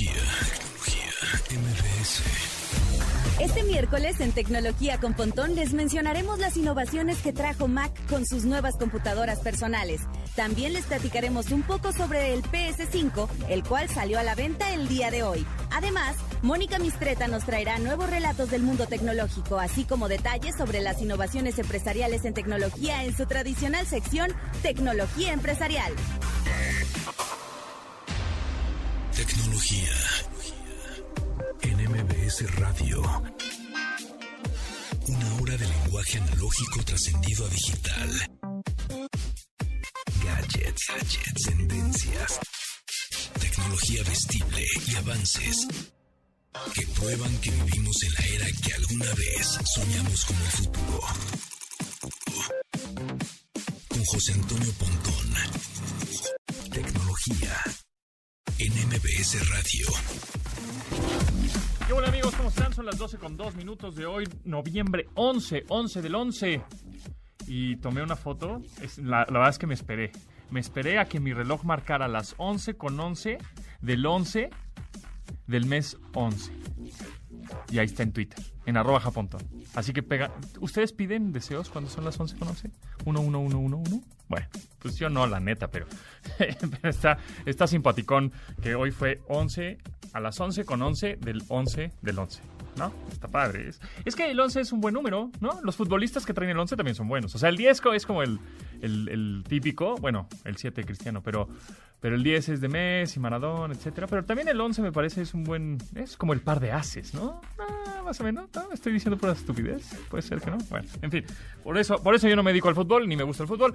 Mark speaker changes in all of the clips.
Speaker 1: Tecnología, tecnología, MBS.
Speaker 2: Este miércoles en Tecnología con Pontón les mencionaremos las innovaciones que trajo Mac con sus nuevas computadoras personales. También les platicaremos un poco sobre el PS5, el cual salió a la venta el día de hoy. Además, Mónica Mistreta nos traerá nuevos relatos del mundo tecnológico, así como detalles sobre las innovaciones empresariales en tecnología en su tradicional sección Tecnología Empresarial.
Speaker 1: Tecnología. En MBS Radio. Una hora de lenguaje analógico trascendido a digital. Gadgets, gadgets, tendencias. Tecnología vestible y avances que prueban que vivimos en la era que alguna vez soñamos como el futuro. Con José Antonio Pontón. Tecnología en MBS Radio.
Speaker 3: ¿Qué hola amigos? ¿Cómo están? Son las 12 con 2 minutos de hoy, noviembre 11, 11 del 11. Y tomé una foto. Es- la, la verdad es que me esperé. Me esperé a que mi reloj marcara las 11 con 11 del 11 del mes 11. Y ahí está en Twitter, en arroba japontón. Así que pega. ¿Ustedes piden deseos cuando son las 11 con 11? 1, 1, 1, 1, 1. Bueno, pues yo no, la neta, pero, pero está, está simpaticón que hoy fue 11 a las 11 con 11 del 11 del 11. ¿No? Está padre. Es, es que el 11 es un buen número, ¿no? Los futbolistas que traen el 11 también son buenos. O sea, el 10 co- es como el, el- el típico, bueno, el 7 cristiano, pero, pero el 10 es de Messi, Maradona, etcétera. Pero también el 11 me parece es un buen, es como el par de haces, ¿no? Ah, más o menos, ¿no? Estoy diciendo pura estupidez. Puede ser que no. Bueno, en fin, por eso, por eso yo no me dedico al fútbol ni me gusta el fútbol.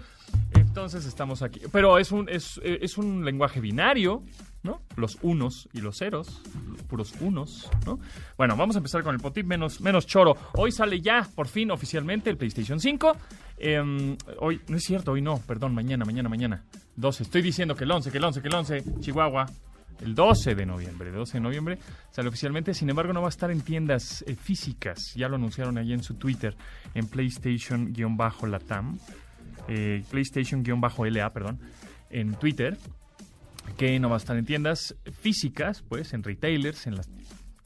Speaker 3: Entonces estamos aquí. Pero es un, es, es un lenguaje binario, ¿no? Los unos y los ceros, los puros unos, ¿no? Bueno, vamos a empezar con el potip menos, menos choro. Hoy sale ya, por fin, oficialmente, el PlayStation 5. Em, hoy, no es cierto, hoy no, perdón, mañana, mañana, mañana. 12. Estoy diciendo que el 11, que el 11, que el 11, Chihuahua. El 12 de noviembre, 12 de noviembre sale oficialmente, sin embargo no va a estar en tiendas eh, físicas, ya lo anunciaron ahí en su Twitter, en PlayStation-Latam, eh, PlayStation-LA, perdón, en Twitter, que no va a estar en tiendas físicas, pues en retailers, en las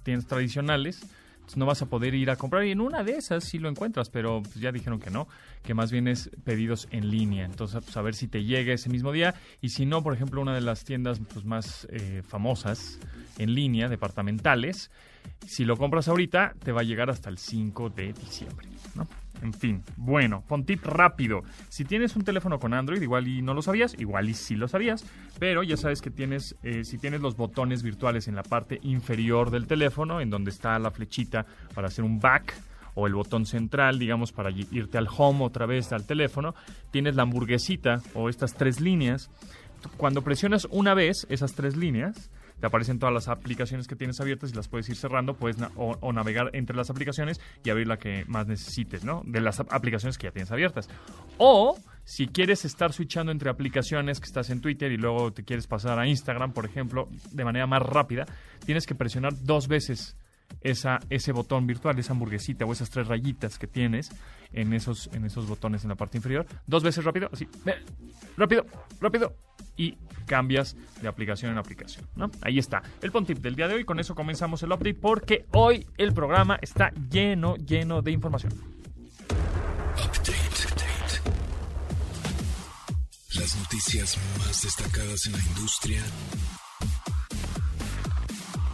Speaker 3: tiendas tradicionales. Entonces, no vas a poder ir a comprar y en una de esas sí lo encuentras, pero pues, ya dijeron que no, que más bien es pedidos en línea. Entonces, pues, a ver si te llega ese mismo día y si no, por ejemplo, una de las tiendas pues, más eh, famosas en línea, departamentales, si lo compras ahorita, te va a llegar hasta el 5 de diciembre, ¿no? En fin, bueno, pon tip rápido. Si tienes un teléfono con Android, igual y no lo sabías, igual y sí lo sabías, pero ya sabes que tienes, eh, si tienes los botones virtuales en la parte inferior del teléfono, en donde está la flechita para hacer un back, o el botón central, digamos, para irte al home otra vez al teléfono, tienes la hamburguesita o estas tres líneas. Cuando presionas una vez esas tres líneas, te aparecen todas las aplicaciones que tienes abiertas y las puedes ir cerrando, puedes o, navegar entre las aplicaciones y abrir la que más necesites, ¿no? De las ap- aplicaciones que ya tienes abiertas. O si quieres estar switchando entre aplicaciones que estás en Twitter y luego te quieres pasar a Instagram, por ejemplo, de manera más rápida, tienes que presionar dos veces esa, ese botón virtual, esa hamburguesita o esas tres rayitas que tienes en esos, en esos botones en la parte inferior. Dos veces rápido, así, rápido, rápido. Y cambias de aplicación en aplicación. Ahí está. El Pontip del día de hoy. Con eso comenzamos el update porque hoy el programa está lleno, lleno de información.
Speaker 1: Las noticias más destacadas en la industria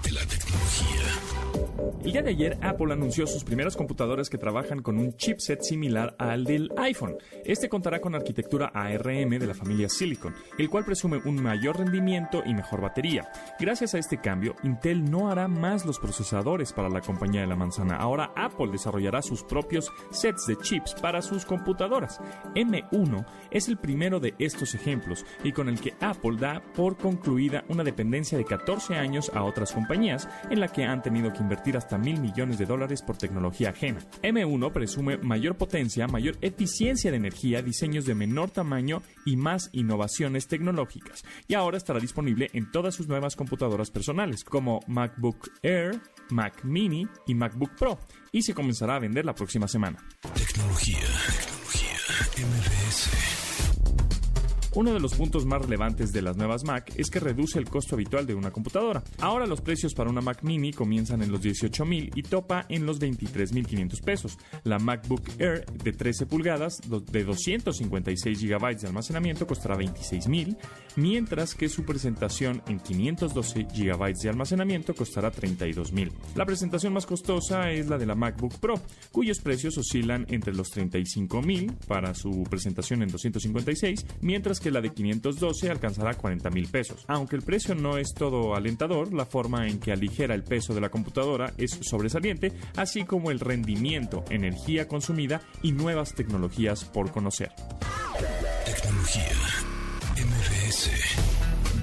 Speaker 1: de la tecnología.
Speaker 3: El día de ayer Apple anunció sus primeras computadoras que trabajan con un chipset similar al del iPhone. Este contará con arquitectura ARM de la familia Silicon, el cual presume un mayor rendimiento y mejor batería. Gracias a este cambio, Intel no hará más los procesadores para la compañía de la manzana. Ahora Apple desarrollará sus propios sets de chips para sus computadoras. M1 es el primero de estos ejemplos y con el que Apple da por concluida una dependencia de 14 años a otras compañías en la que han tenido que invertir hasta mil millones de dólares por tecnología ajena. M1 presume mayor potencia, mayor eficiencia de energía, diseños de menor tamaño y más innovaciones tecnológicas. Y ahora estará disponible en todas sus nuevas computadoras personales, como MacBook Air, Mac Mini y MacBook Pro, y se comenzará a vender la próxima semana. Uno de los puntos más relevantes de las nuevas Mac es que reduce el costo habitual de una computadora. Ahora los precios para una Mac mini comienzan en los 18.000 y topa en los 23.500 pesos. La MacBook Air de 13 pulgadas de 256 GB de almacenamiento costará 26.000, mientras que su presentación en 512 GB de almacenamiento costará 32.000. La presentación más costosa es la de la MacBook Pro, cuyos precios oscilan entre los 35.000 para su presentación en 256, mientras que la de 512 alcanzará 40 mil pesos. Aunque el precio no es todo alentador, la forma en que aligera el peso de la computadora es sobresaliente, así como el rendimiento, energía consumida y nuevas tecnologías por conocer.
Speaker 1: Tecnología.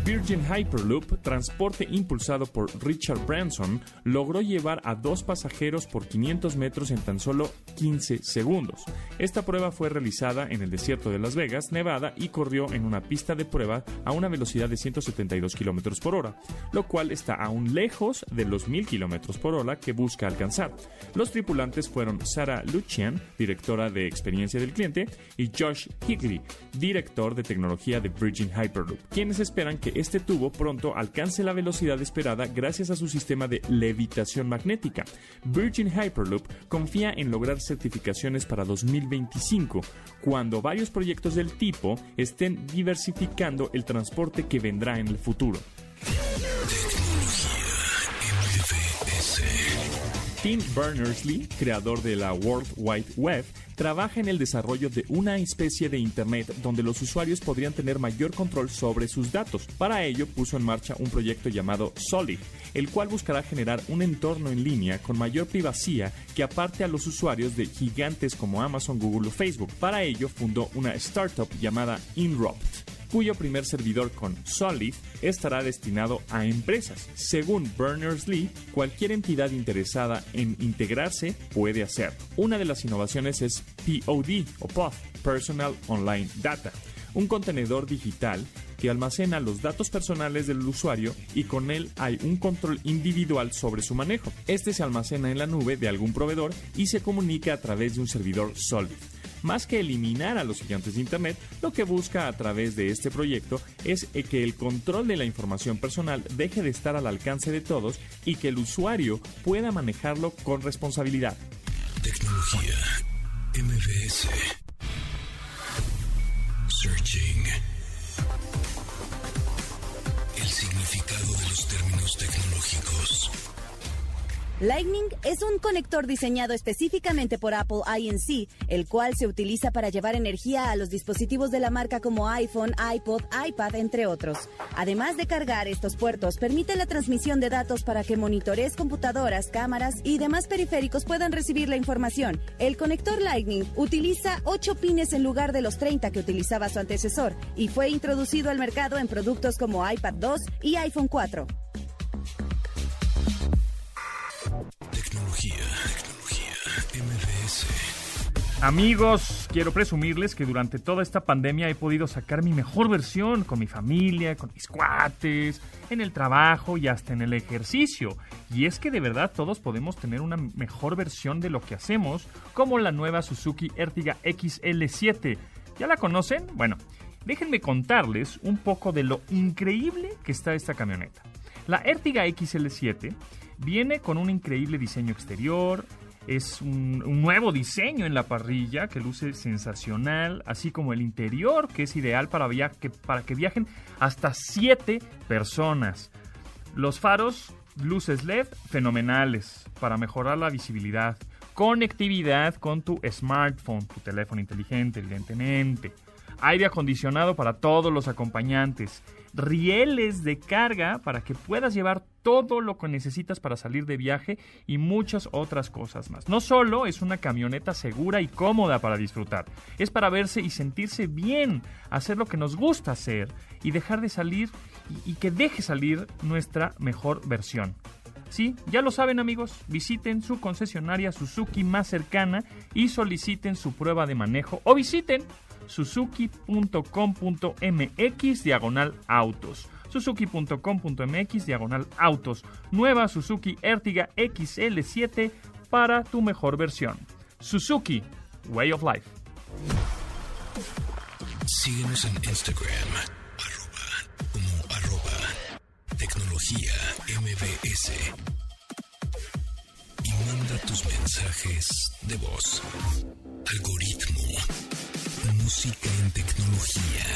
Speaker 3: Virgin Hyperloop, transporte impulsado por Richard Branson, logró llevar a dos pasajeros por 500 metros en tan solo 15 segundos. Esta prueba fue realizada en el desierto de Las Vegas, Nevada, y corrió en una pista de prueba a una velocidad de 172 km por hora, lo cual está aún lejos de los 1000 km por hora que busca alcanzar. Los tripulantes fueron Sarah Lucian, directora de experiencia del cliente, y Josh Higley, director de tecnología de Virgin Hyperloop, quienes esperan que este tubo pronto alcance la velocidad esperada gracias a su sistema de levitación magnética. Virgin Hyperloop confía en lograr certificaciones para 2025, cuando varios proyectos del tipo estén diversificando el transporte que vendrá en el futuro. Tim Berners-Lee, creador de la World Wide Web, trabaja en el desarrollo de una especie de Internet donde los usuarios podrían tener mayor control sobre sus datos. Para ello puso en marcha un proyecto llamado Solid, el cual buscará generar un entorno en línea con mayor privacidad que aparte a los usuarios de gigantes como Amazon, Google o Facebook. Para ello fundó una startup llamada Inrupt cuyo primer servidor con Solid estará destinado a empresas. Según Berners-Lee, cualquier entidad interesada en integrarse puede hacerlo. Una de las innovaciones es POD o POD, Personal Online Data, un contenedor digital que almacena los datos personales del usuario y con él hay un control individual sobre su manejo. Este se almacena en la nube de algún proveedor y se comunica a través de un servidor Solid. Más que eliminar a los gigantes de Internet, lo que busca a través de este proyecto es que el control de la información personal deje de estar al alcance de todos y que el usuario pueda manejarlo con responsabilidad.
Speaker 1: Tecnología MVS Searching El significado de los términos tecnológicos.
Speaker 2: Lightning es un conector diseñado específicamente por Apple Inc., el cual se utiliza para llevar energía a los dispositivos de la marca como iPhone, iPod, iPad, entre otros. Además de cargar estos puertos, permite la transmisión de datos para que monitores, computadoras, cámaras y demás periféricos puedan recibir la información. El conector Lightning utiliza 8 pines en lugar de los 30 que utilizaba su antecesor y fue introducido al mercado en productos como iPad 2 y iPhone 4.
Speaker 4: Amigos, quiero presumirles que durante toda esta pandemia he podido sacar mi mejor versión con mi familia, con mis cuates, en el trabajo y hasta en el ejercicio. Y es que de verdad todos podemos tener una mejor versión de lo que hacemos, como la nueva Suzuki Ertiga XL7. ¿Ya la conocen? Bueno, déjenme contarles un poco de lo increíble que está esta camioneta. La Ertiga XL7 viene con un increíble diseño exterior, es un, nuevo diseño en la parrilla que luce sensacional, así como el interior que es ideal para, que, para que viajen hasta 7 personas. Los faros, luces LED fenomenales para mejorar la visibilidad. Conectividad con tu smartphone, tu teléfono inteligente, evidentemente. Aire acondicionado para todos los acompañantes rieles de carga para que puedas llevar todo lo que necesitas para salir de viaje y muchas otras cosas más. No solo es una camioneta segura y cómoda para disfrutar, es para verse y sentirse bien, hacer lo que nos gusta hacer y dejar de salir y, que deje salir nuestra mejor versión. Sí, ya lo saben amigos, visiten su concesionaria Suzuki más cercana y soliciten su prueba de manejo o visiten suzuki.com.mx diagonal autos. Suzuki.com.mx diagonal autos. Nueva Suzuki Ertiga XL7 para tu mejor versión. Suzuki, Way of Life.
Speaker 1: Síguenos en Instagram, arroba, como arroba, tecnología MBS. Y manda tus mensajes de voz. Algoritmo. Música en tecnología.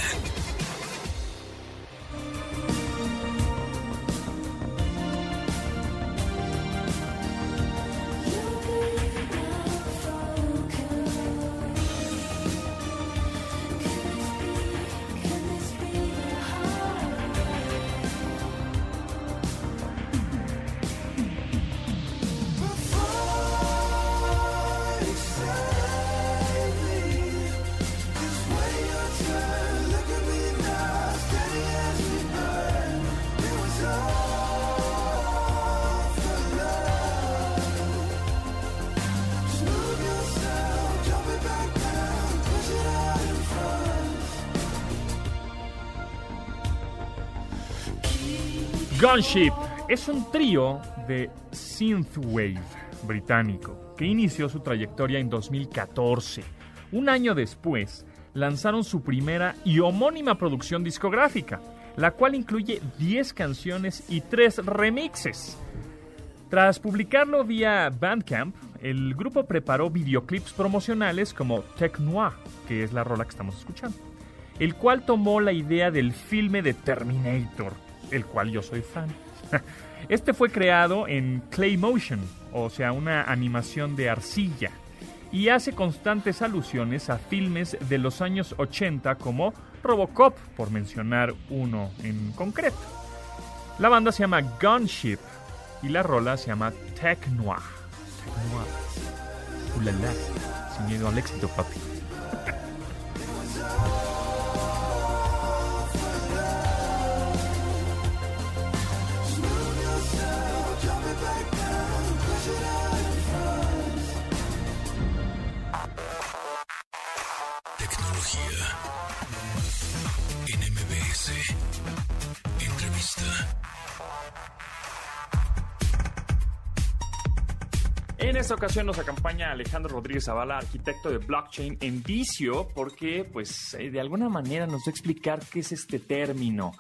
Speaker 3: Gunship es un trío de synthwave británico que inició su trayectoria en 2014. Un año después, lanzaron su primera y homónima producción discográfica, la cual incluye 10 canciones y 3 remixes. Tras publicarlo vía Bandcamp, el grupo preparó videoclips promocionales como Tech Noir, que es la rola que estamos escuchando, el cual tomó la idea del filme de Terminator, el cual yo soy fan. Este fue creado en Claymotion, o sea, una animación de arcilla, y hace constantes alusiones a filmes de los años 80 como Robocop, por mencionar uno en concreto. La banda se llama Gunship y la rola se llama Tech Noir. Tech Noir. Ulala, sin miedo al éxito, papi.
Speaker 1: En
Speaker 5: esta ocasión nos acompaña Alejandro Rodríguez Zavala, arquitecto de blockchain en vicio, porque pues eh, de alguna manera nos va a explicar qué es este término.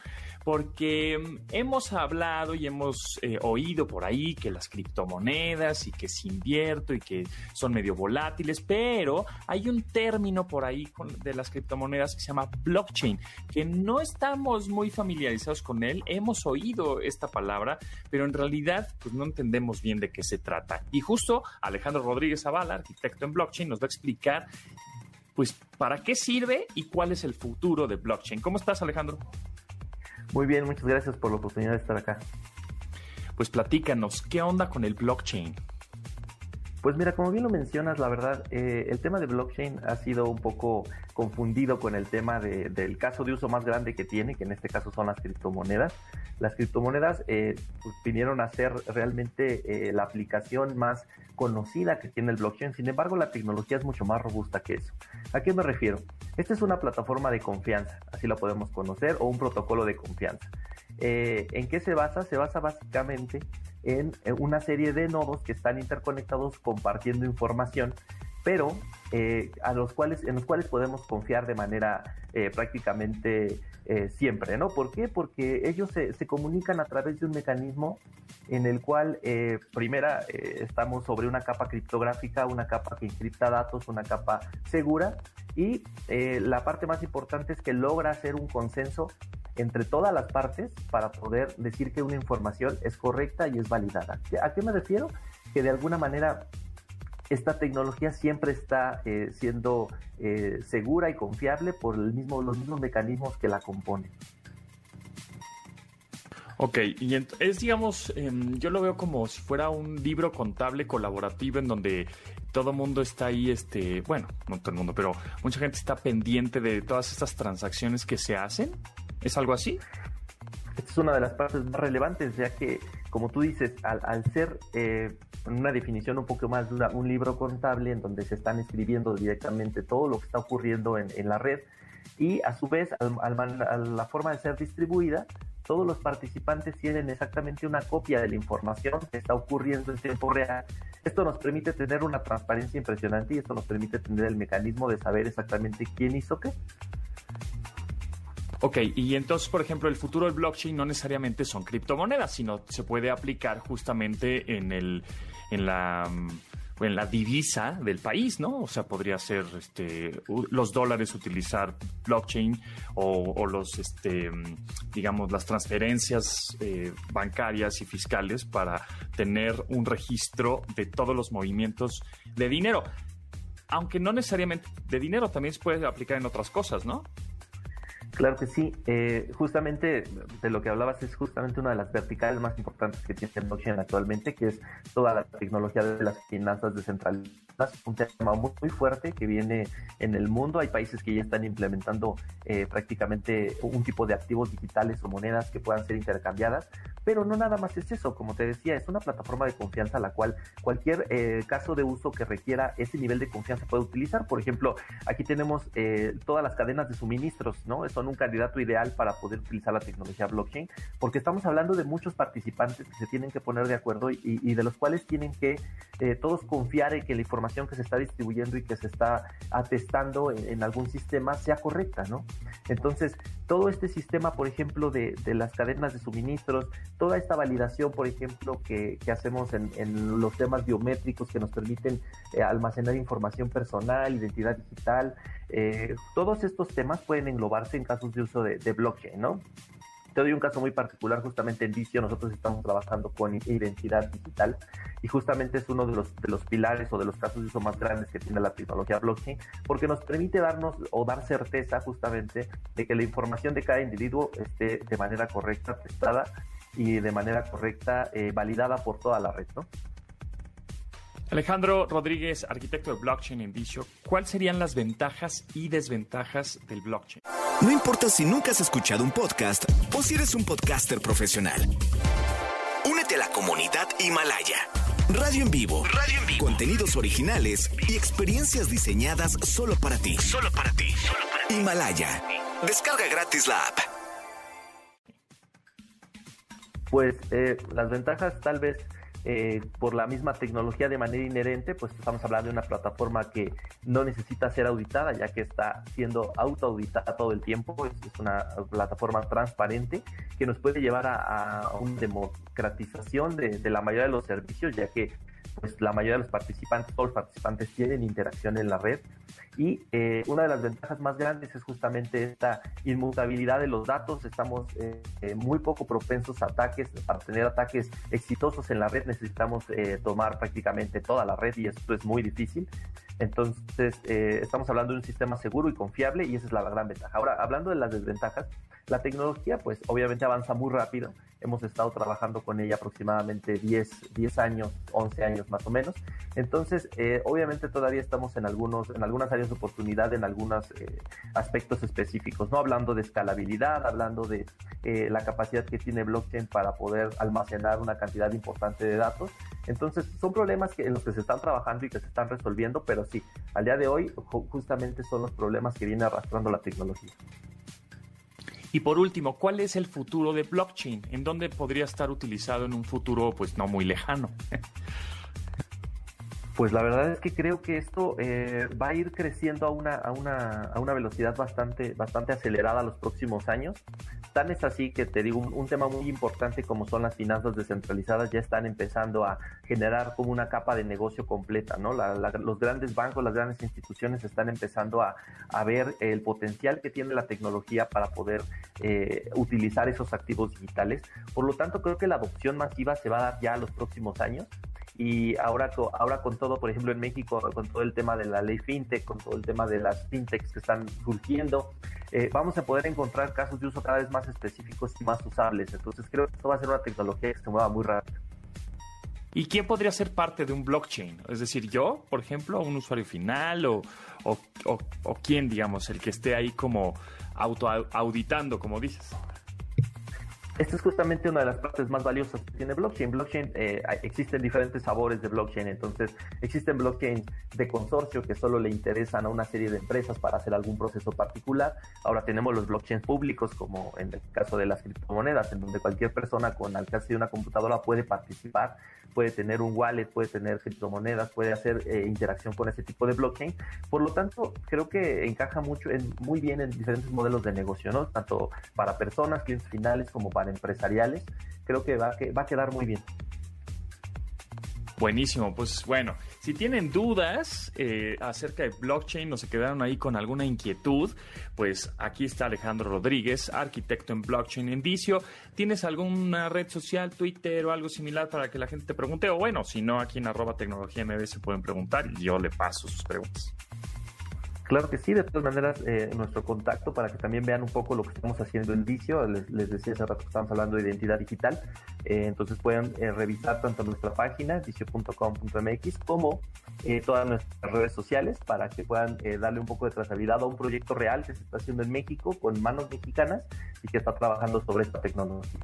Speaker 5: Porque mm, hemos hablado y hemos eh, oído por ahí que las criptomonedas y que es invierto y que son medio volátiles, pero hay un término por ahí de las criptomonedas que se llama blockchain, que no estamos muy familiarizados con él. Hemos oído esta palabra, pero en realidad pues no entendemos bien de qué se trata. Y justo Alejandro Rodríguez Zavala, arquitecto en blockchain, nos va a explicar pues para qué sirve y cuál es el futuro de blockchain. ¿Cómo estás, Alejandro?
Speaker 6: Muy bien, muchas gracias por la oportunidad de estar acá.
Speaker 5: Pues platícanos, ¿qué onda con el blockchain?
Speaker 6: Pues mira, como bien lo mencionas, la verdad, eh, el tema de blockchain ha sido un poco confundido con el tema de- del caso de uso más grande que tiene, que en este caso son las criptomonedas. Las criptomonedas eh, pues, vinieron a ser realmente eh, la aplicación más conocida que tiene el blockchain. Sin embargo, la tecnología es mucho más robusta que eso. ¿A qué me refiero? Esta es una plataforma de confianza, así la podemos conocer, o un protocolo de confianza. Eh, ¿En qué se basa? Se basa básicamente en eh, una serie de nodos que están interconectados compartiendo información, pero eh, a los cuales, en los cuales podemos confiar de manera eh, prácticamente eh, siempre, ¿no? ¿Por qué? Porque ellos se, se comunican a través de un mecanismo en el cual, eh, primera, eh, estamos sobre una capa criptográfica, una capa que encripta datos, una capa segura, y eh, la parte más importante es que logra hacer un consenso entre todas las partes para poder decir que una información es correcta y es validada. ¿A qué me refiero? Que de alguna manera esta tecnología siempre está eh, siendo eh, segura y confiable por el mismo, los mismos mecanismos que la componen.
Speaker 5: Ok, y es, digamos, em, yo lo veo como si fuera un libro contable colaborativo en donde todo el mundo está ahí, este, bueno, no todo el mundo, pero mucha gente está pendiente de todas estas transacciones que se hacen. ¿Es algo así?
Speaker 6: Esta es una de las partes más relevantes, ya que, como tú dices, al, al ser eh, una definición un poco más dura, un libro contable en donde se están escribiendo directamente todo lo que está ocurriendo en, en la red y a su vez, al, al a la forma de ser distribuida, todos los participantes tienen exactamente una copia de la información que está ocurriendo en tiempo real. Esto nos permite tener una transparencia impresionante y esto nos permite tener el mecanismo de saber exactamente quién hizo qué.
Speaker 3: Ok, y entonces, por ejemplo, el futuro del blockchain no necesariamente son criptomonedas, sino se puede aplicar justamente en el en la en la divisa del país, ¿no? O sea, podría ser este, los dólares utilizar blockchain o, los, este, digamos, las transferencias eh, bancarias y fiscales para tener un registro de todos los movimientos de dinero. Aunque no necesariamente de dinero, también se puede aplicar en otras cosas, ¿no?
Speaker 6: Claro que sí. Eh, justamente de lo que hablabas es justamente una de las verticales más importantes que tiene blockchain actualmente, que es toda la tecnología de las finanzas descentralizadas. Un tema muy, fuerte que viene en el mundo. Hay países que ya están implementando eh, prácticamente un tipo de activos digitales o monedas que puedan ser intercambiadas. Pero no nada más es eso, como te decía, es una plataforma de confianza la cual cualquier eh, caso de uso que requiera ese nivel de confianza puede utilizar. Por ejemplo, aquí tenemos todas las cadenas de suministros, ¿no? Son un candidato ideal para poder utilizar la tecnología blockchain, porque estamos hablando de muchos participantes que se tienen que poner de acuerdo y, de los cuales tienen que eh, todos confiar en que la información que se está distribuyendo y que se está atestando en, algún sistema sea correcta, ¿no? Entonces, todo este sistema, por ejemplo, de, las cadenas de suministros, toda esta validación, por ejemplo, que, hacemos en, los temas biométricos que nos permiten eh, almacenar información personal, identidad digital, eh, todos estos temas pueden englobarse en casos de uso de, blockchain, ¿no? Te doy un caso muy particular, justamente en Vicio nosotros estamos trabajando con identidad digital y justamente es uno de los, de los pilares o de los casos de uso más grandes que tiene la tecnología blockchain, porque nos permite darnos o dar certeza justamente de que la información de cada individuo esté de manera correcta, prestada y de manera correcta eh, validada por toda la red, ¿no?
Speaker 3: Alejandro Rodríguez, arquitecto de blockchain en Vicio, ¿cuáles serían las ventajas y desventajas del blockchain?
Speaker 5: No importa si nunca has escuchado un podcast o si eres un podcaster profesional. Únete a la comunidad Himalaya. Radio en vivo. Radio en vivo. Contenidos originales y experiencias diseñadas solo para ti. Solo para ti. Himalaya. Descarga gratis la app.
Speaker 6: Pues eh, las ventajas tal vez eh, por la misma tecnología de manera inherente, pues estamos hablando de una plataforma que no necesita ser auditada, ya que está siendo autoauditada todo el tiempo. Es, una plataforma transparente que nos puede llevar a, una democratización de, de la mayoría de los servicios, ya que pues la mayoría de los participantes, todos los participantes tienen interacción en la red y eh, una de las ventajas más grandes es justamente esta inmutabilidad de los datos. Estamos eh, eh, muy poco propensos a ataques. Para tener ataques exitosos en la red necesitamos tomar prácticamente toda la red y esto es muy difícil. Entonces, estamos hablando de un sistema seguro y confiable y esa es la gran ventaja. Ahora, hablando de las desventajas, la tecnología pues obviamente avanza muy rápido hemos estado trabajando con ella aproximadamente 10, 10 años, 11 años más o menos. Entonces, eh, obviamente todavía estamos en, algunos, en algunas áreas de oportunidad, en algunos eh, aspectos específicos, ¿no? Hablando de escalabilidad, hablando de eh, la capacidad que tiene blockchain para poder almacenar una cantidad importante de datos. Entonces, son problemas en los que se están trabajando y que se están resolviendo, pero sí, al día de hoy justamente son los problemas que viene arrastrando la tecnología.
Speaker 3: Y por último, ¿cuál es el futuro de blockchain? ¿En dónde podría estar utilizado en un futuro pues no muy lejano?
Speaker 6: Pues la verdad es que creo que esto eh, va a ir creciendo a una, a una, a una velocidad bastante, bastante acelerada los próximos años. Tan es así que te digo, un, tema muy importante como son las finanzas descentralizadas ya están empezando a generar como una capa de negocio completa, ¿no? los grandes bancos, las grandes instituciones están empezando a, a, ver el potencial que tiene la tecnología para poder eh, utilizar esos activos digitales. Por lo tanto, creo que la adopción masiva se va a dar ya a los próximos años y ahora, ahora con todo, por ejemplo, en México, con todo el tema de la ley fintech, con todo el tema de las fintechs que están surgiendo, eh, vamos a poder encontrar casos de uso cada vez más específicos y más usables. Entonces creo que esto va a ser una tecnología que se mueva muy rápido.
Speaker 3: ¿Y quién podría ser parte de un blockchain? Es decir, yo, por ejemplo, un usuario final o, o, o quién, digamos, el que esté ahí como auto auditando, como dices.
Speaker 6: Esta es justamente una de las partes más valiosas que tiene blockchain. Blockchain, eh, existen diferentes sabores de blockchain, entonces existen blockchains de consorcio que solo le interesan a una serie de empresas para hacer algún proceso particular. Ahora tenemos los blockchains públicos, como en el caso de las criptomonedas, en donde cualquier persona con alcance de una computadora puede participar, puede tener un wallet, puede tener criptomonedas, puede hacer eh, interacción con ese tipo de blockchain. Por lo tanto, creo que encaja mucho en, muy bien en diferentes modelos de negocio, ¿no? Tanto para personas, clientes finales, como para empresariales, creo que va, a quedar muy bien.
Speaker 5: Buenísimo, pues bueno, si tienen dudas eh, acerca de blockchain o se quedaron ahí con alguna inquietud, pues aquí está Alejandro Rodríguez, arquitecto en blockchain en Vicio. ¿Tienes alguna red social, Twitter o algo similar para que la gente te pregunte? O bueno, si no, aquí en arroba tecnología MB se pueden preguntar y yo le paso sus preguntas.
Speaker 6: Claro que sí, de todas maneras, eh, nuestro contacto para que también vean un poco lo que estamos haciendo en Vicio. Les, decía hace rato que estamos hablando de identidad digital. Eh, entonces pueden eh, revisar tanto nuestra página, vicio.com.mx, como todas nuestras redes sociales para que puedan darle un poco de trazabilidad a un proyecto real que se está haciendo en México con manos mexicanas y que está trabajando sobre esta tecnología.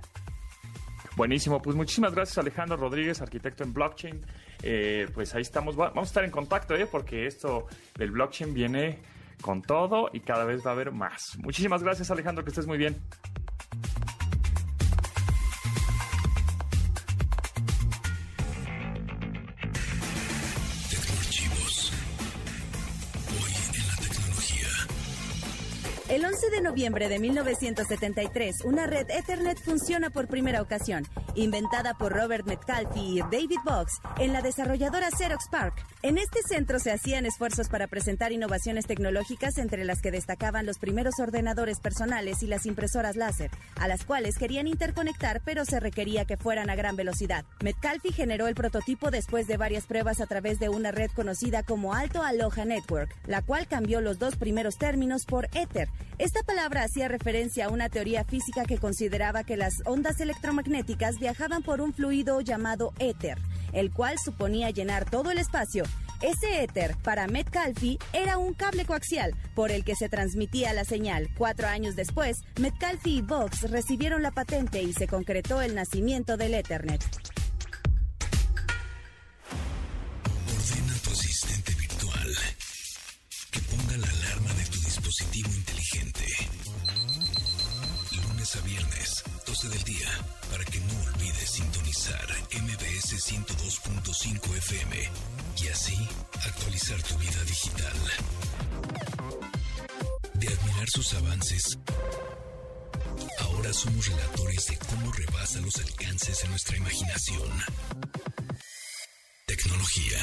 Speaker 5: Buenísimo, pues muchísimas gracias Alejandro Rodríguez, arquitecto en blockchain. Eh, pues ahí estamos, vamos a estar en contacto, ¿eh? porque esto del blockchain viene con todo y cada vez va a haber más. Muchísimas gracias Alejandro, que estés muy bien.
Speaker 2: El 11 de noviembre de 1973, una red Ethernet funciona por primera ocasión, inventada por Robert Metcalfe y David Box en la desarrolladora Xerox Park. En este centro se hacían esfuerzos para presentar innovaciones tecnológicas entre las que destacaban los primeros ordenadores personales y las impresoras láser, a las cuales querían interconectar pero se requería que fueran a gran velocidad. Metcalfe generó el prototipo después de varias pruebas a través de una red conocida como Alto Aloha Network, la cual cambió los dos primeros términos por Ether, esta palabra hacía referencia a una teoría física que consideraba que las ondas electromagnéticas viajaban por un fluido llamado éter, el cual suponía llenar todo el espacio. Ese éter, para Metcalfe, era un cable coaxial por el que se transmitía la señal. Cuatro años después, Metcalfe y Vox recibieron la patente y se concretó el nacimiento del Ethernet.
Speaker 7: Ordena tu asistente virtual que ponga la alarma de tu dispositivo inteligente. Lunes a viernes, 12 del día, sintonizar MBS 102.5 FM y así actualizar tu vida digital. De admirar sus avances, ahora somos relatores de cómo rebasa los alcances de nuestra imaginación. Tecnología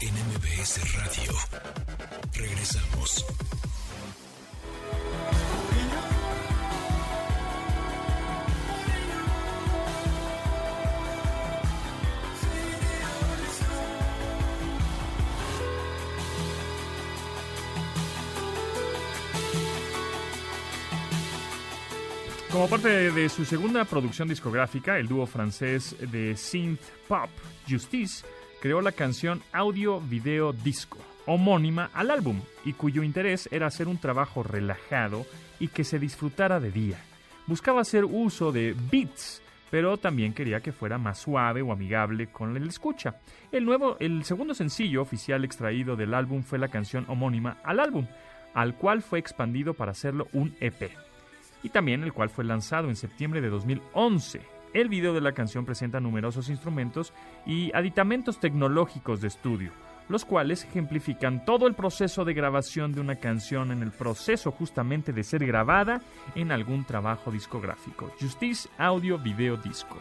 Speaker 7: en MBS Radio. Regresamos.
Speaker 3: Como parte de su segunda producción discográfica, el dúo francés de synth pop Justice creó la canción Audio Video Disco, homónima al álbum, y cuyo interés era hacer un trabajo relajado y que se disfrutara de día. Buscaba hacer uso de beats, pero también quería que fuera más suave o amigable con el escucha. El, nuevo, el segundo sencillo oficial extraído del álbum fue la canción homónima al álbum, al cual fue expandido para hacerlo un EP, y también el cual fue lanzado en septiembre de 2011 el video de la canción presenta numerosos instrumentos y aditamentos tecnológicos de estudio, los cuales ejemplifican todo el proceso de grabación de una canción en el proceso justamente de ser grabada en algún trabajo discográfico. Justice Audio Video Disco.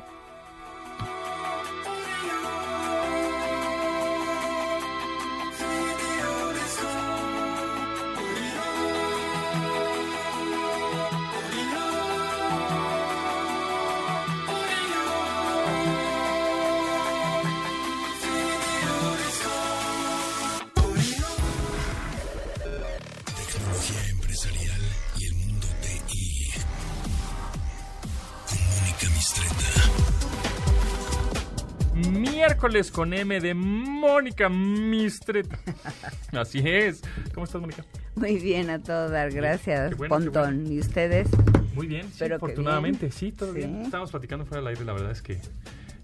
Speaker 3: Con M de Mónica Mistret. Así es. ¿Cómo estás, Mónica?
Speaker 8: Muy bien, a todo dar. Gracias, Pontón. ¿Y ustedes?
Speaker 3: Muy bien, sí,
Speaker 8: Pero
Speaker 3: afortunadamente,
Speaker 8: bien.
Speaker 3: sí, todo
Speaker 8: Sí.
Speaker 3: bien. Estábamos platicando fuera del aire, la verdad es que...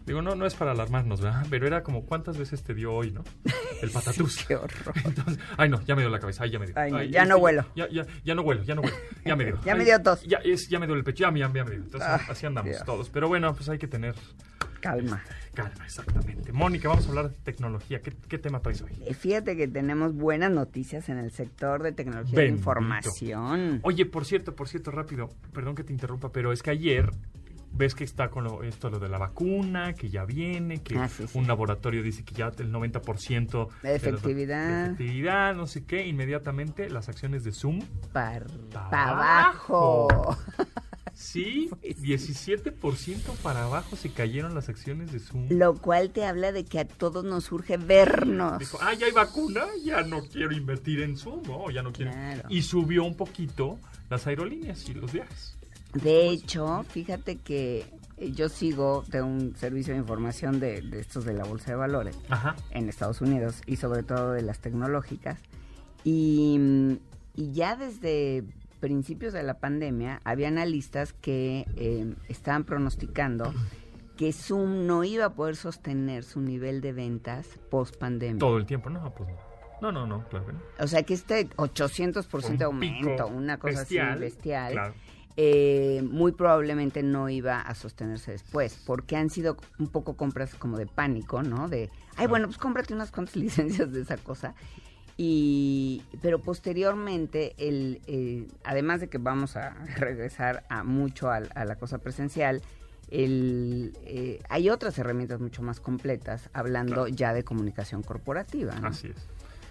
Speaker 3: Digo, no, no es para alarmarnos, ¿verdad? Pero era como, ¿cuántas veces te dio hoy, no? El patatús.
Speaker 8: Qué horror.
Speaker 3: Entonces, ay, no, ya me dio la cabeza, ay, ya me dio.
Speaker 8: Ay, no,
Speaker 3: Ay,
Speaker 8: ya no huelo.
Speaker 3: Ya, ya, ya no huelo, ya no huelo, ya me dio.
Speaker 8: Ya me
Speaker 3: Ay,
Speaker 8: dio tos.
Speaker 3: Ya, es, ya me duele el pecho, ya, me- ya, me- ya me dio. Entonces,
Speaker 8: Ah,
Speaker 3: así andamos
Speaker 8: Dios.
Speaker 3: todos. Pero bueno, pues hay que tener
Speaker 8: Calma.
Speaker 3: calma, exactamente. Mónica, vamos a hablar de tecnología. ¿Qué, qué tema traes hoy?
Speaker 8: Eh, Fíjate que tenemos buenas noticias en el sector de tecnología de información.
Speaker 3: Oye, por cierto, por cierto, rápido, perdón que te interrumpa, pero es que ayer ves que está con lo, esto lo de la vacuna, que ya viene, que
Speaker 8: Ah, sí, sí.
Speaker 3: un laboratorio dice que ya el 90%
Speaker 8: De efectividad.
Speaker 3: de efectividad, no sé qué, inmediatamente las acciones de Zoom,
Speaker 8: Para
Speaker 3: Pa'
Speaker 8: abajo.
Speaker 3: Sí, 17% para abajo se cayeron las acciones de Zoom.
Speaker 8: Lo cual te habla de que a todos nos urge vernos.
Speaker 3: Dijo, ah, ya hay vacuna, ya no quiero invertir en Zoom, no, ya no quiero.
Speaker 8: Claro.
Speaker 3: Y subió un poquito las aerolíneas y los viajes.
Speaker 8: De hecho, fíjate que yo sigo de un servicio de información de, de estos de la Bolsa de Valores
Speaker 3: Ajá.
Speaker 8: en Estados Unidos y sobre todo de las tecnológicas. Y, y ya desde principios de la pandemia había analistas que eh, estaban pronosticando que Zoom no iba a poder sostener su nivel de ventas post pandemia.
Speaker 3: Todo el tiempo, no, pues no. No, no, no, claro que no.
Speaker 8: O sea que este 800% de
Speaker 3: Un pico
Speaker 8: aumento, una cosa
Speaker 3: bestial,
Speaker 8: así bestial,
Speaker 3: claro.
Speaker 8: eh, muy probablemente no iba a sostenerse después, porque han sido un poco compras como de pánico, ¿no? De, ay,
Speaker 3: Claro.
Speaker 8: bueno, pues cómprate unas cuantas licencias de esa cosa. Y, pero posteriormente, el, eh, además de que vamos a regresar a mucho al- a, la cosa presencial, el, eh, hay otras herramientas mucho más completas, hablando
Speaker 3: Claro.
Speaker 8: ya de comunicación corporativa. ¿no?
Speaker 3: Así es.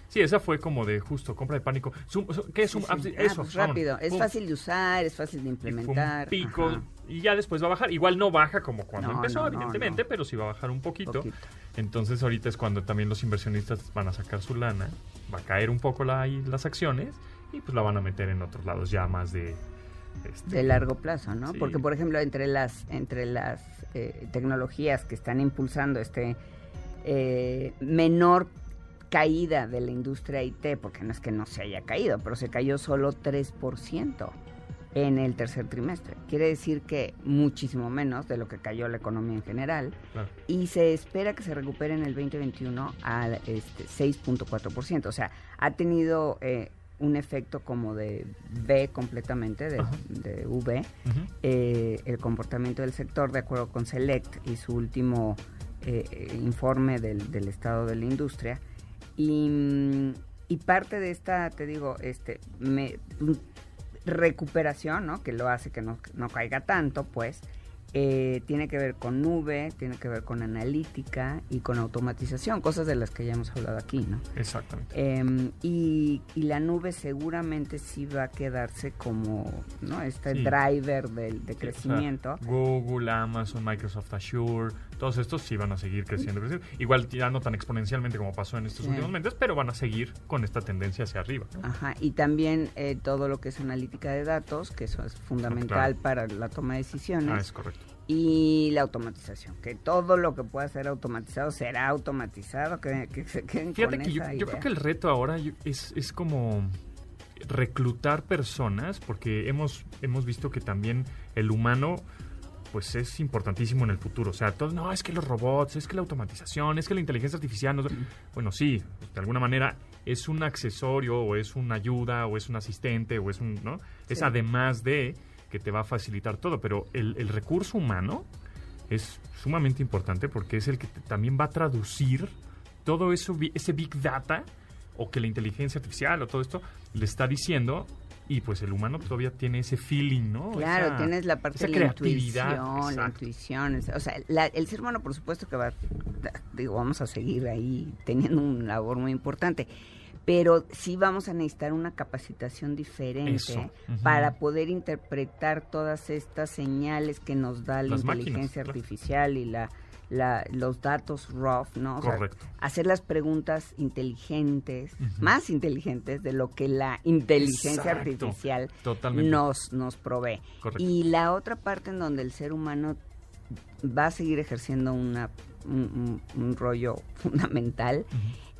Speaker 3: Sí, esa fue como de justo compra de pánico. Zoom- ¿Qué es Zoom?
Speaker 8: sí.
Speaker 3: Sí,
Speaker 8: Ah,
Speaker 3: eso,
Speaker 8: pues
Speaker 3: vámonos.
Speaker 8: rápido. Es
Speaker 3: Pum.
Speaker 8: fácil de usar, es fácil de
Speaker 3: Y
Speaker 8: implementar.
Speaker 3: pico
Speaker 8: Ajá.
Speaker 3: y ya después va a bajar. Igual no baja como cuando
Speaker 8: No,
Speaker 3: empezó,
Speaker 8: no,
Speaker 3: evidentemente,
Speaker 8: no.
Speaker 3: pero sí va a bajar un poquito.
Speaker 8: Poquito.
Speaker 3: Entonces ahorita es cuando también los inversionistas van a sacar su lana, va a caer un poco la, las acciones y pues la van a meter en otros lados ya más de... este,
Speaker 8: de largo plazo, ¿no?
Speaker 3: Sí.
Speaker 8: Porque, por ejemplo, entre las, entre las eh, tecnologías que están impulsando este eh, menor caída de la industria IT, porque no es que no se haya caído, pero se cayó solo 3% en el tercer trimestre. Quiere decir que muchísimo menos de lo que cayó la economía en general
Speaker 3: claro.
Speaker 8: y se espera que se recupere en el 2021 al este, 6.4%. O sea, ha tenido eh, un efecto como de V completamente, de, V, eh, el comportamiento del sector, de acuerdo con Select y su último eh, eh, informe del, del estado de la industria. Y, y parte de esta, te digo, este, me, recuperación, ¿no? Que lo hace que no, no caiga tanto, pues, eh, tiene que ver con nube, tiene que ver con analítica y con automatización, cosas de las que ya hemos hablado aquí, ¿no?
Speaker 3: Exactamente.
Speaker 8: Em, y, y la nube seguramente sí va a quedarse como ¿no? este
Speaker 3: Sí.
Speaker 8: driver del, de
Speaker 3: Sí, o sea,
Speaker 8: crecimiento.
Speaker 3: Google, Amazon, Microsoft Azure, todos estos sí van a seguir creciendo. creciendo. Igual ya no tan exponencialmente como pasó en estos
Speaker 8: Sí.
Speaker 3: últimos meses, pero van a seguir con esta tendencia hacia arriba. ¿no?
Speaker 8: Ajá, y también eh, todo lo que es analítica de datos, que eso es fundamental
Speaker 3: claro.
Speaker 8: para la toma de decisiones.
Speaker 3: Ah, es correcto.
Speaker 8: Y la automatización, que todo lo que pueda ser automatizado será automatizado, que, que se queden
Speaker 3: Fíjate
Speaker 8: con
Speaker 3: que yo, yo creo que el reto ahora es, es como reclutar personas, porque hemos, hemos visto que también el humano pues es importantísimo en el futuro. O sea, todos, no, es que los robots, es que la automatización, es que la inteligencia artificial. no sé". Bueno, sí, de alguna manera es un accesorio o es una ayuda o es un asistente o es un, ¿no? Es además de que te va a facilitar todo, pero el, el recurso humano es sumamente importante porque es el que te- también va a traducir todo eso, ese big data o que la inteligencia artificial o todo esto le está diciendo y pues el humano todavía tiene ese feeling, ¿no?
Speaker 8: Claro,
Speaker 3: Esa-
Speaker 8: tienes la parte de la
Speaker 3: creatividad,
Speaker 8: intuición, la intuición. O sea, la- el ser humano, por supuesto que va, digo, vamos a seguir ahí teniendo una labor muy importante. Pero sí vamos a necesitar una capacitación diferente para poder interpretar todas estas señales que nos da la
Speaker 3: Las máquinas,
Speaker 8: inteligencia
Speaker 3: claro.
Speaker 8: artificial y la, la- los datos raw, ¿no? O sea,
Speaker 3: Correcto.
Speaker 8: hacer las preguntas inteligentes, más inteligentes de lo que la inteligencia
Speaker 3: Exacto,
Speaker 8: artificial
Speaker 3: totalmente.
Speaker 8: nos, nos provee.
Speaker 3: Correcto.
Speaker 8: Y la otra parte en donde el ser humano va a seguir ejerciendo una, un, un- un rollo fundamental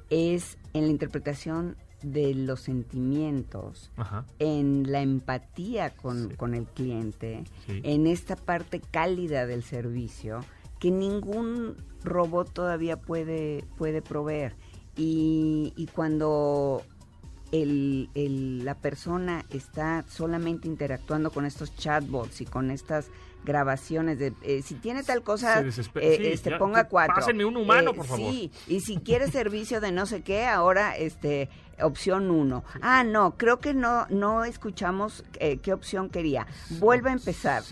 Speaker 8: es en la interpretación de los sentimientos, en la empatía con, el cliente, en esta parte cálida del servicio que ningún robot todavía puede, puede proveer. Y, y cuando el, la persona está solamente interactuando con estos chatbots y con estas grabaciones de eh, si tiene tal cosa eh, este ponga cuatro.
Speaker 3: pásenme un humano eh, por favor.
Speaker 8: sí y si quiere servicio de no sé qué ahora este opción uno. Ah no creo que no no escuchamos qué opción quería. Vuelve a empezar.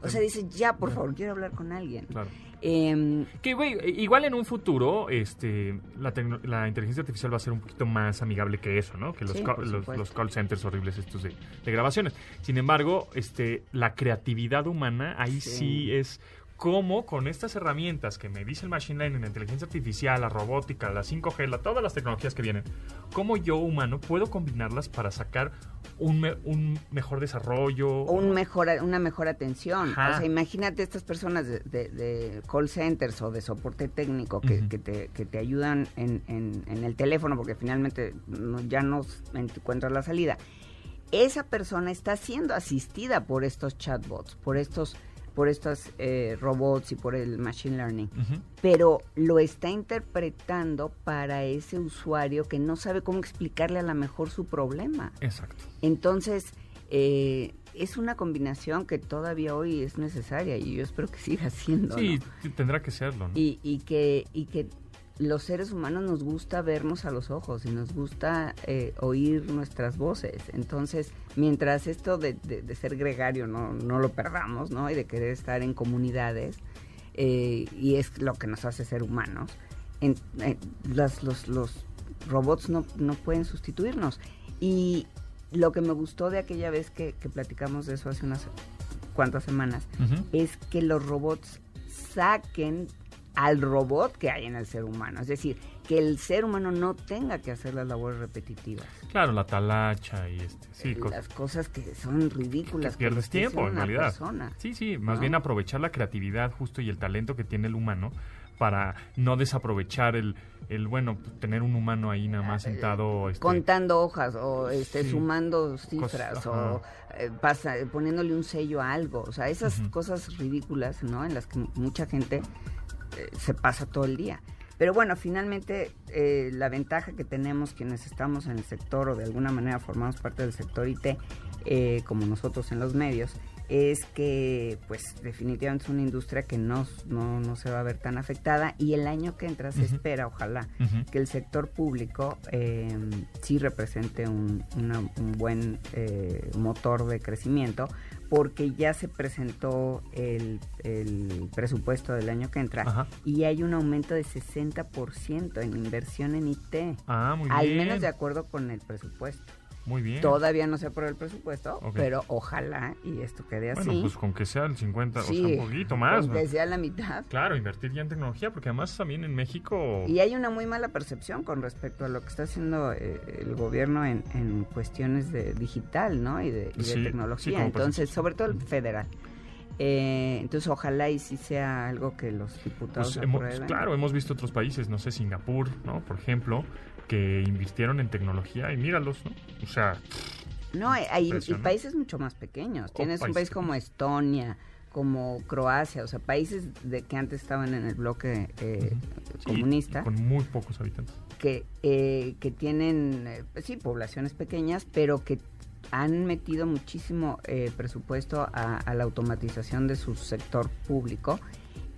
Speaker 8: o sea dice ya por favor quiero hablar con alguien
Speaker 3: claro Em, que, igual en un futuro este, la, la, inteligencia artificial va a ser un poquito más amigable que eso, ¿no? Que los, los, call centers horribles estos de, grabaciones. Sin embargo, este, la creatividad humana ahí sí es cómo con estas herramientas que me dice el Machine Learning, la inteligencia artificial, la robótica, la 5G, la, todas las tecnologías que vienen, cómo yo humano puedo combinarlas para sacar un, un mejor desarrollo.
Speaker 8: Un mejor, una mejor atención. O sea, imagínate estas personas de, call centers o de soporte técnico que, que, te, que te, ayudan en, en, el teléfono porque finalmente ya no encuentras la salida. Esa persona está siendo asistida por estos chatbots, por estos por estos eh, robots y por el machine learning, pero lo está interpretando para ese usuario que no sabe cómo explicarle a lo mejor su problema.
Speaker 3: Exacto.
Speaker 8: Entonces, eh, es una combinación que todavía hoy es necesaria y yo espero que siga siendo.
Speaker 3: Sí, tendrá que serlo.
Speaker 8: Y, y, que, y que los seres humanos nos gusta vernos a los ojos y nos gusta eh, oír nuestras voces. Entonces, mientras esto de, ser gregario no, no, lo perdamos, ¿no? Y de querer estar en comunidades, eh, y es lo que nos hace ser humanos, en, los, los, robots no, no, pueden sustituirnos. Y lo que me gustó de aquella vez que, platicamos de eso hace unas cuantas semanas, es que los robots saquen al robot que hay en el ser humano. Es decir, que el ser humano no tenga que hacer las labores repetitivas.
Speaker 3: Claro, la talacha y este, sí,
Speaker 8: las cosas que son ridículas.
Speaker 3: Que pierdes tiempo, en realidad. Sí, sí, más bien aprovechar la creatividad justo y el talento que tiene el humano para no desaprovechar el, el bueno, tener un humano ahí nada más sentado. Este,
Speaker 8: Contando hojas o este, sumando cifras o eh, pasa, poniéndole un sello a algo. O sea, esas cosas ridículas, ¿no? En las que mucha gente eh, se pasa todo el día. Pero bueno, finalmente eh, la ventaja que tenemos quienes estamos en el sector o de alguna manera formamos parte del sector IT, eh, como nosotros en los medios, es que pues definitivamente es una industria que no, no, se va a ver tan afectada y el año que entra se espera, ojalá, que el sector público eh, sí represente un, un buen eh, motor de crecimiento porque ya se presentó el, el, presupuesto del año que entra y hay un aumento de 60% en inversión en IT,
Speaker 3: ah,
Speaker 8: al menos de acuerdo con el presupuesto.
Speaker 3: Muy bien.
Speaker 8: Todavía no sé por el presupuesto, pero ojalá y esto quede así.
Speaker 3: Bueno, pues con que sea el 50, o sea, un poquito más.
Speaker 8: Con que sea la mitad.
Speaker 3: Claro, invertir ya en tecnología, porque además también en México...
Speaker 8: Y hay una muy mala percepción con respecto a lo que está haciendo eh, el gobierno en, cuestiones de digital, ¿no? Y de, tecnología. Entonces, sobre todo el federal. Eh, entonces, ojalá y sí sea algo que los diputados pues
Speaker 3: hemos, Claro, hemos visto otros países, no sé, Singapur, ¿no? Por ejemplo, que invirtieron en tecnología y míralos, ¿no? O sea...
Speaker 8: No, hay, países mucho más pequeños. Tienes un país como Estonia, como Croacia, o sea, países de que antes estaban en el bloque eh, comunista.
Speaker 3: Con muy pocos habitantes.
Speaker 8: Que, eh, que tienen, eh, sí, poblaciones pequeñas, pero que han metido muchísimo presupuesto a, a, la automatización de su sector público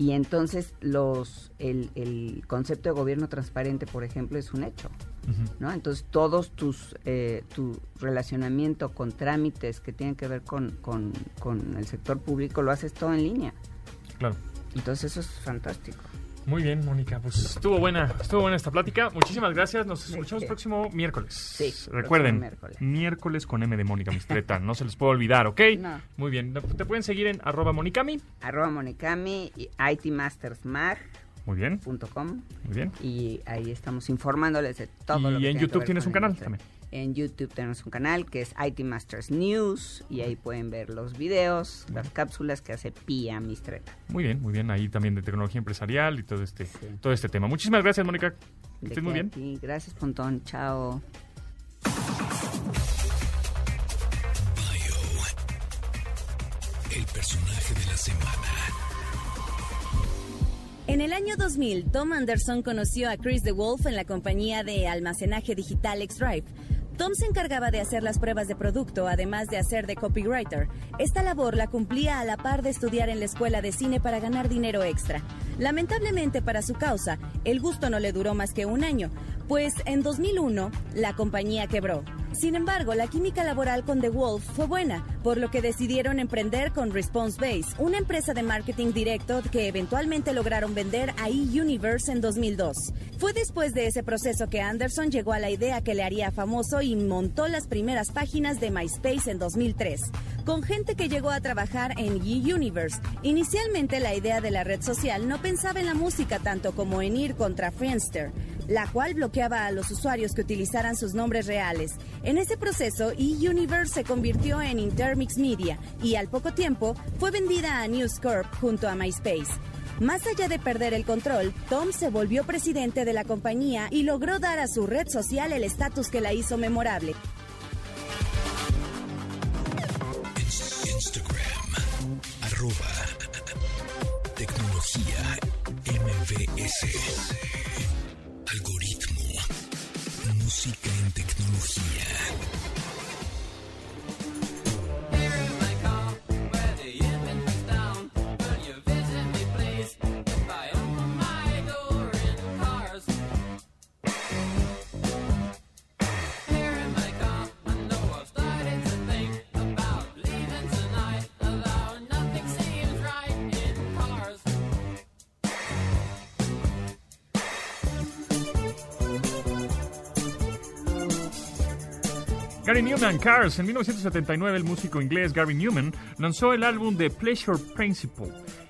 Speaker 8: y entonces los el, el, concepto de gobierno transparente, por ejemplo, es un hecho. ¿no? Entonces todos tus eh, tu relacionamiento con trámites que tienen que ver con, con, con el sector público lo haces todo en línea.
Speaker 3: Claro.
Speaker 8: Entonces eso es fantástico.
Speaker 3: Muy bien, Mónica. Pues estuvo buena, estuvo buena esta plática. Muchísimas gracias. Nos escuchamos próximo miércoles.
Speaker 8: Sí.
Speaker 3: Recuerden, miércoles. con M de Mónica Mistreta. no se les puede olvidar, ¿ok? No. Muy bien. Te pueden seguir en arroba monicami.
Speaker 8: Arroba monicami y itmastersmag.
Speaker 3: Muy bien.
Speaker 8: Punto com.
Speaker 3: Muy bien.
Speaker 8: Y ahí estamos informándoles de todo lo que
Speaker 3: Y en YouTube tienes un canal también.
Speaker 8: En YouTube tenemos un canal que es IT Masters News y ahí pueden ver los videos, las cápsulas que hace Pia Mistreta.
Speaker 3: Muy bien, muy bien. Ahí también de tecnología empresarial y todo este, todo este tema. Muchísimas gracias, Mónica.
Speaker 8: Estés muy bien. Gracias, Pontón. Chao. El personaje de la semana.
Speaker 2: En el año 2000, Tom Anderson conoció a Chris DeWolf en la compañía de almacenaje digital X-Drive Tom se encargaba de hacer las pruebas de producto, además de hacer de copywriter. Esta labor la cumplía a la par de estudiar en la escuela de cine para ganar dinero extra. Lamentablemente para su causa, el gusto no le duró más que un año, pues en 2001 la compañía quebró. Sin embargo, la química laboral con The Wolf fue buena, por lo que decidieron emprender con Response Base, una empresa de marketing directo que eventualmente lograron vender a eUniverse en 2002. Fue después de ese proceso que Anderson llegó a la idea que le haría famoso y montó las primeras páginas de MySpace en 2003, con gente que llegó a trabajar en eUniverse. Inicialmente la idea de la red social no pensaba en la música tanto como en ir contra Friendster la cual bloqueaba a los usuarios que utilizaran sus nombres reales. En ese proceso, eUniverse se convirtió en Intermix Media y al poco tiempo fue vendida a News Corp junto a MySpace. Más allá de perder el control, Tom se volvió presidente de la compañía y logró dar a su red social el estatus que la hizo memorable.
Speaker 7: MBS.
Speaker 3: Gary Newman Cars. En 1979 el músico inglés Gary Newman lanzó el álbum The Pleasure Principle,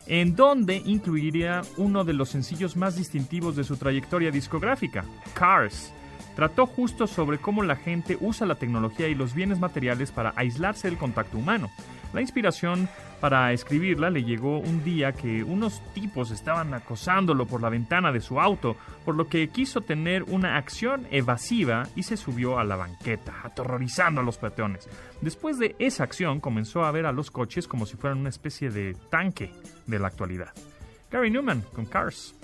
Speaker 3: en donde incluiría uno de los sencillos más distintivos de su trayectoria discográfica, Cars. Trató justo sobre cómo la gente usa la tecnología y los bienes materiales para aislarse del contacto humano. La inspiración para escribirla le llegó un día que unos tipos estaban acosándolo por la ventana de su auto, por lo que quiso tener una acción evasiva y se subió a la banqueta, aterrorizando a los peatones. Después de esa acción comenzó a ver a los coches como si fueran una especie de tanque de la actualidad. Gary Newman con Cars.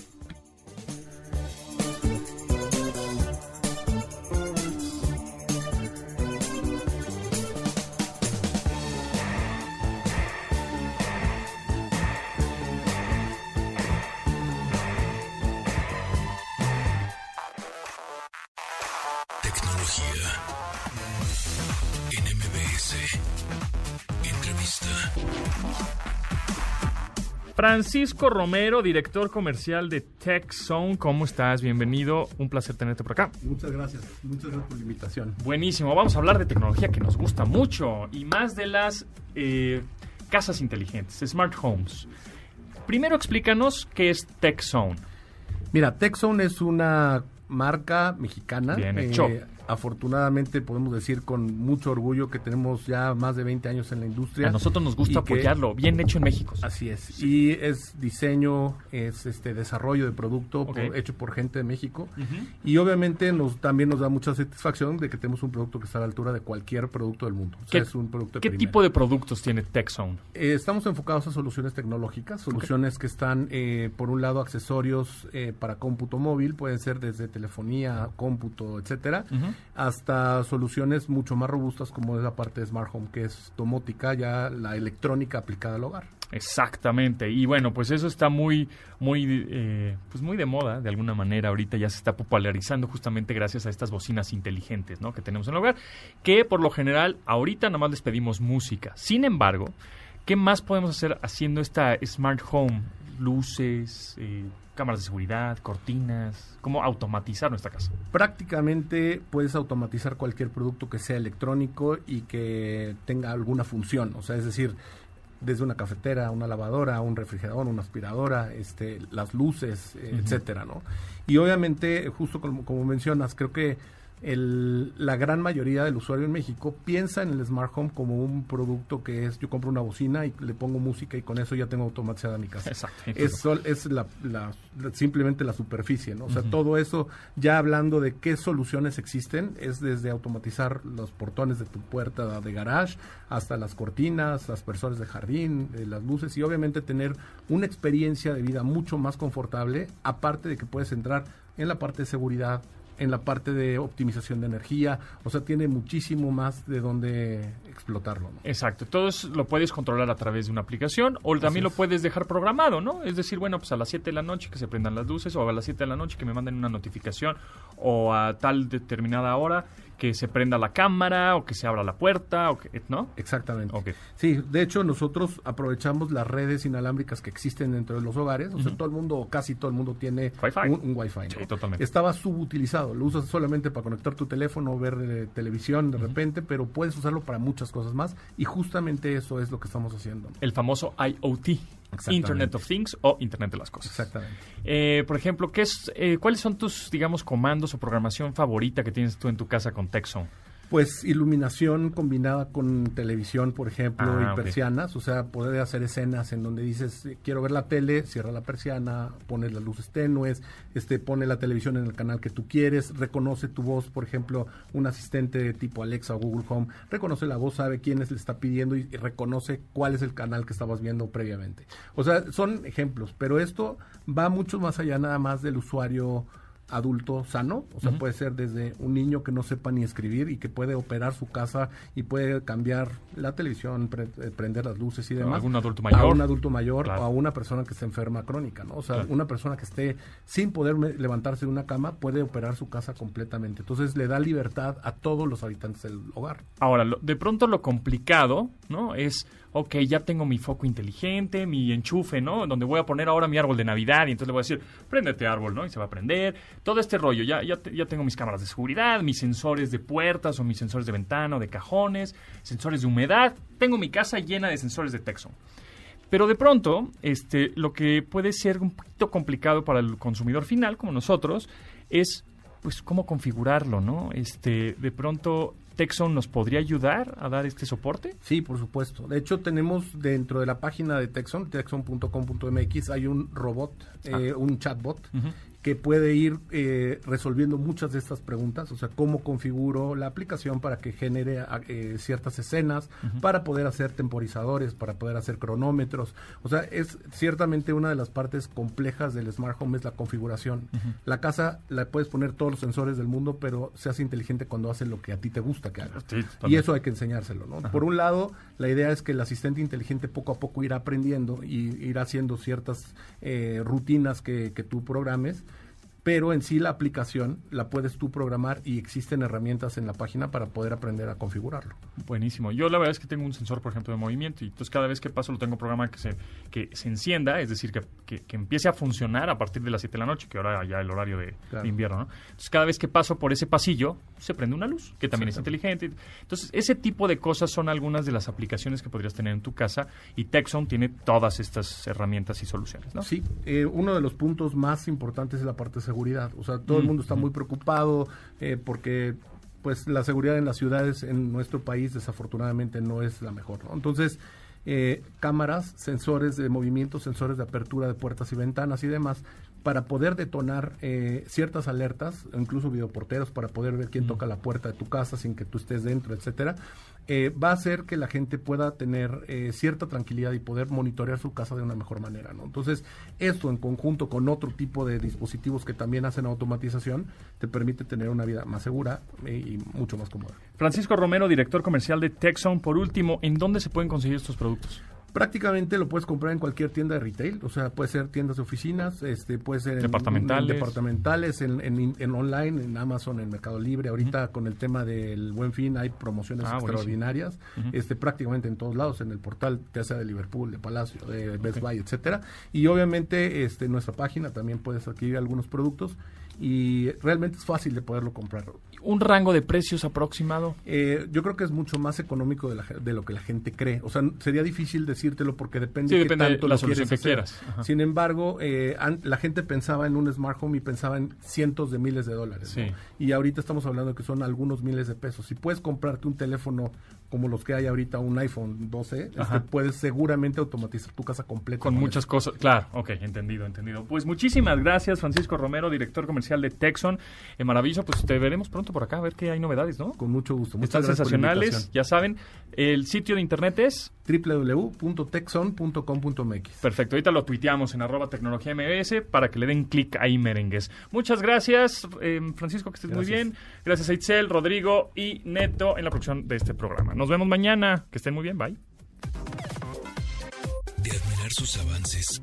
Speaker 3: Francisco Romero, director comercial de TechZone. ¿Cómo estás? Bienvenido. Un placer tenerte por acá.
Speaker 9: Muchas gracias. Muchas gracias por la invitación.
Speaker 3: Buenísimo. Vamos a hablar de tecnología que nos gusta mucho y más de las eh, casas inteligentes, smart homes. Primero explícanos qué es TechZone.
Speaker 9: Mira, TechZone es una marca mexicana.
Speaker 3: Bien hecho.
Speaker 9: Eh, afortunadamente podemos decir con mucho orgullo que tenemos ya más de 20 años en la industria.
Speaker 3: A nosotros nos gusta apoyarlo, bien hecho en México.
Speaker 9: Así es. Y es diseño, es este desarrollo de producto hecho por gente de México. Y obviamente nos también nos da mucha satisfacción de que tenemos un producto que está a la altura de cualquier producto del mundo.
Speaker 3: ¿Qué, es un producto ¿qué tipo de productos tiene TechZone?
Speaker 9: Eh, estamos enfocados a soluciones tecnológicas, soluciones que están, eh, por un lado, accesorios eh, para cómputo móvil, pueden ser desde telefonía, cómputo, etcétera hasta soluciones mucho más robustas como es la parte de Smart Home, que es domótica, ya la electrónica aplicada al hogar.
Speaker 3: Exactamente. Y bueno, pues eso está muy, muy, eh, pues muy de moda, de alguna manera. Ahorita ya se está popularizando justamente gracias a estas bocinas inteligentes, ¿no? Que tenemos en el hogar, que por lo general ahorita nada más les pedimos música. Sin embargo, ¿qué más podemos hacer haciendo esta smart home? Luces, eh, cámaras de seguridad, cortinas, cómo automatizar nuestra casa.
Speaker 9: Prácticamente puedes automatizar cualquier producto que sea electrónico y que tenga alguna función, o sea, es decir, desde una cafetera, una lavadora, un refrigerador, una aspiradora, este, las luces, etcétera, ¿no? Y obviamente, justo como, como mencionas, creo que el, la gran mayoría del usuario en México piensa en el smart home como un producto que es yo compro una bocina y le pongo música y con eso ya tengo automatizada mi casa.
Speaker 3: Exacto.
Speaker 9: Es, es la, la- la- simplemente la superficie, ¿no? O sea, todo eso, ya hablando de qué soluciones existen, es desde automatizar los portones de tu puerta de garage hasta las cortinas, las personas de jardín, eh, las luces y obviamente tener una experiencia de vida mucho más confortable, aparte de que puedes entrar en la parte de seguridad, en la parte de optimización de energía, o sea, tiene muchísimo más de dónde explotarlo. ¿no?
Speaker 3: Exacto, todo lo puedes controlar a través de una aplicación o también lo puedes dejar programado, ¿no? Es decir, bueno, pues a las 7 de la noche que se prendan las luces o a las 7 de la noche que me manden una notificación o a tal determinada hora que se prenda la cámara o que se abra la puerta, o que, ¿no?
Speaker 9: Exactamente. Sí, de hecho nosotros aprovechamos las redes inalámbricas que existen dentro de los hogares, o sea, todo el mundo, casi todo el mundo tiene
Speaker 3: Wi-Fi.
Speaker 9: un, un Wi-Fi. ¿no?
Speaker 3: Sí, totalmente.
Speaker 9: Estaba subutilizado, lo usas solamente para conectar tu teléfono ver eh, televisión de repente, pero puedes usarlo para muchas cosas más y justamente eso es lo que estamos haciendo.
Speaker 3: El famoso IoT, Internet of Things o Internet de las Cosas.
Speaker 9: Exactamente.
Speaker 3: Eh, por ejemplo, ¿qué es, eh, ¿cuáles son tus, digamos, comandos o programación favorita que tienes tú en tu casa con Texon?
Speaker 9: Pues iluminación combinada con televisión, por ejemplo,
Speaker 3: Ah,
Speaker 9: y persianas, o sea, poder hacer escenas en donde dices, eh, quiero ver la tele, cierra la persiana, pones las luces tenues, este, pone la televisión en el canal que tú quieres, reconoce tu voz, por ejemplo, un asistente tipo Alexa o Google Home, reconoce la voz, sabe quién es le está pidiendo y, y reconoce cuál es el canal que estabas viendo previamente. O sea, son ejemplos, pero esto va mucho más allá nada más del usuario adulto sano, o sea, puede ser desde un niño que no sepa ni escribir y que puede operar su casa y puede cambiar la televisión, pre- eh, prender las luces y demás.
Speaker 3: algún adulto
Speaker 9: A
Speaker 3: mayor.
Speaker 9: un adulto mayor
Speaker 3: Claro.
Speaker 9: o a una persona que esté enferma crónica, ¿no? O sea,
Speaker 3: Claro.
Speaker 9: una persona que esté sin poder levantarse de una cama puede operar su casa completamente. Entonces le da libertad a todos los habitantes del hogar.
Speaker 3: Ahora, lo- de pronto lo complicado, ¿no? Es, ok, ya tengo mi foco inteligente, mi enchufe, ¿no? Donde voy a poner ahora mi árbol de Navidad y entonces le voy a decir, préndete árbol, ¿no? Y se va a prender. Todo este rollo, ya, ya, ya tengo mis cámaras de seguridad, mis sensores de puertas o mis sensores de ventana o de cajones, sensores de humedad. Tengo mi casa llena de sensores de Texon. Pero de pronto, este, lo que puede ser un poquito complicado para el consumidor final, como nosotros, es pues cómo configurarlo, ¿no? Este, de pronto, Texon nos podría ayudar a dar este soporte.
Speaker 9: Sí, por supuesto. De hecho, tenemos dentro de la página de Texon, texon.com.mx, hay un robot, eh, un chatbot, que puede ir eh, resolviendo muchas de estas preguntas, o sea, cómo configuro la aplicación para que genere a- eh, ciertas escenas, para poder hacer temporizadores, para poder hacer cronómetros. O sea, es ciertamente una de las partes complejas del Smart Home es la configuración. La casa la puedes poner todos los sensores del mundo, pero se hace inteligente cuando hace lo que a ti te gusta que haga.
Speaker 3: Sí,
Speaker 9: y eso hay que enseñárselo, ¿no? Por un lado, la idea es que el asistente inteligente poco a poco irá aprendiendo y irá haciendo ciertas eh, rutinas que, que tú programes, pero en sí la aplicación la puedes tú programar y existen herramientas en la página para poder aprender a configurarlo.
Speaker 3: Buenísimo. Yo la verdad es que tengo un sensor, por ejemplo, de movimiento y entonces cada vez que paso lo tengo programado que se, que se encienda, es decir, que, que- que empiece a funcionar a partir de las 7 de la noche, que ahora ya el horario de,
Speaker 9: Claro.
Speaker 3: de invierno, ¿no? Entonces cada vez que paso por ese pasillo se prende una luz, que también es inteligente. Entonces ese tipo de cosas son algunas de las aplicaciones que podrías tener en tu casa y Texon tiene todas estas herramientas y soluciones, ¿no?
Speaker 9: Sí, eh, uno de los puntos más importantes es la parte de seguridad. O sea, todo el mundo está muy preocupado eh, porque pues la seguridad en las ciudades en nuestro país desafortunadamente no es la mejor. ¿no? Entonces, eh, cámaras, sensores de movimiento, sensores de apertura de puertas y ventanas y demás, para poder detonar eh, ciertas alertas, incluso videoporteros, para poder ver quién toca la puerta de tu casa sin que tú estés dentro, etcétera, eh, va a hacer que la gente pueda tener eh, cierta tranquilidad y poder monitorear su casa de una mejor manera, ¿no? Entonces, esto en conjunto con otro tipo de dispositivos que también hacen automatización, te permite tener una vida más segura eh, y mucho más cómoda.
Speaker 3: Francisco Romero, director comercial de Texon. Por último, ¿en dónde se pueden conseguir estos productos?
Speaker 9: Prácticamente lo puedes comprar en cualquier tienda de retail, o sea, puede ser tiendas de oficinas, este, puede ser en-
Speaker 3: Departamentales.
Speaker 9: en, departamentales, en, en- en online, en Amazon, en Mercado Libre. Ahorita con el tema del Buen Fin hay promociones
Speaker 3: Ah,
Speaker 9: extraordinarias, este, prácticamente en todos lados, en el portal, ya sea de Liverpool, de Palacio, de Best Buy, etcétera. Y obviamente, este, en nuestra página también puedes adquirir algunos productos. Y realmente es fácil de poderlo comprar.
Speaker 3: ¿Un rango de precios aproximado?
Speaker 9: Eh, yo creo que es mucho más económico de, la, de, lo que la gente cree. O sea, sería difícil decírtelo porque depende,
Speaker 3: sí, depende de la solución que quieras.
Speaker 9: Sin embargo, eh, la gente pensaba en un smart home y pensaba en cientos de miles de dólares.
Speaker 3: Sí.
Speaker 9: Y ahorita estamos hablando de que son algunos miles de pesos. Si puedes comprarte un teléfono como los que hay ahorita, un iPhone 12, este, puedes seguramente automatizar tu casa completa.
Speaker 3: Con, muchas cosas. Claro, ok, entendido, entendido. Pues muchísimas gracias, Francisco Romero, director comercial de Texon. Eh, maravilloso, pues te veremos pronto por acá a ver qué hay novedades, ¿no?
Speaker 9: Con mucho gusto.
Speaker 3: Están sensacionales, ya saben. El sitio de internet es
Speaker 9: www.texon.com.mx.
Speaker 3: Perfecto, ahorita lo tuiteamos en arroba tecnología MBS para que le den clic ahí merengues. Muchas gracias, eh, Francisco, que estés muy bien. Gracias a Itzel, Rodrigo y Neto en la producción de este programa. Nos vemos mañana. Que estén muy bien. Bye.
Speaker 7: De admirar sus avances,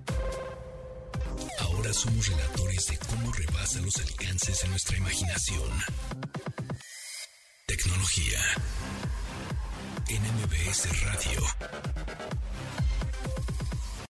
Speaker 7: ahora somos relatores de cómo rebasa los alcances de nuestra imaginación. Tecnología. NMBS Radio.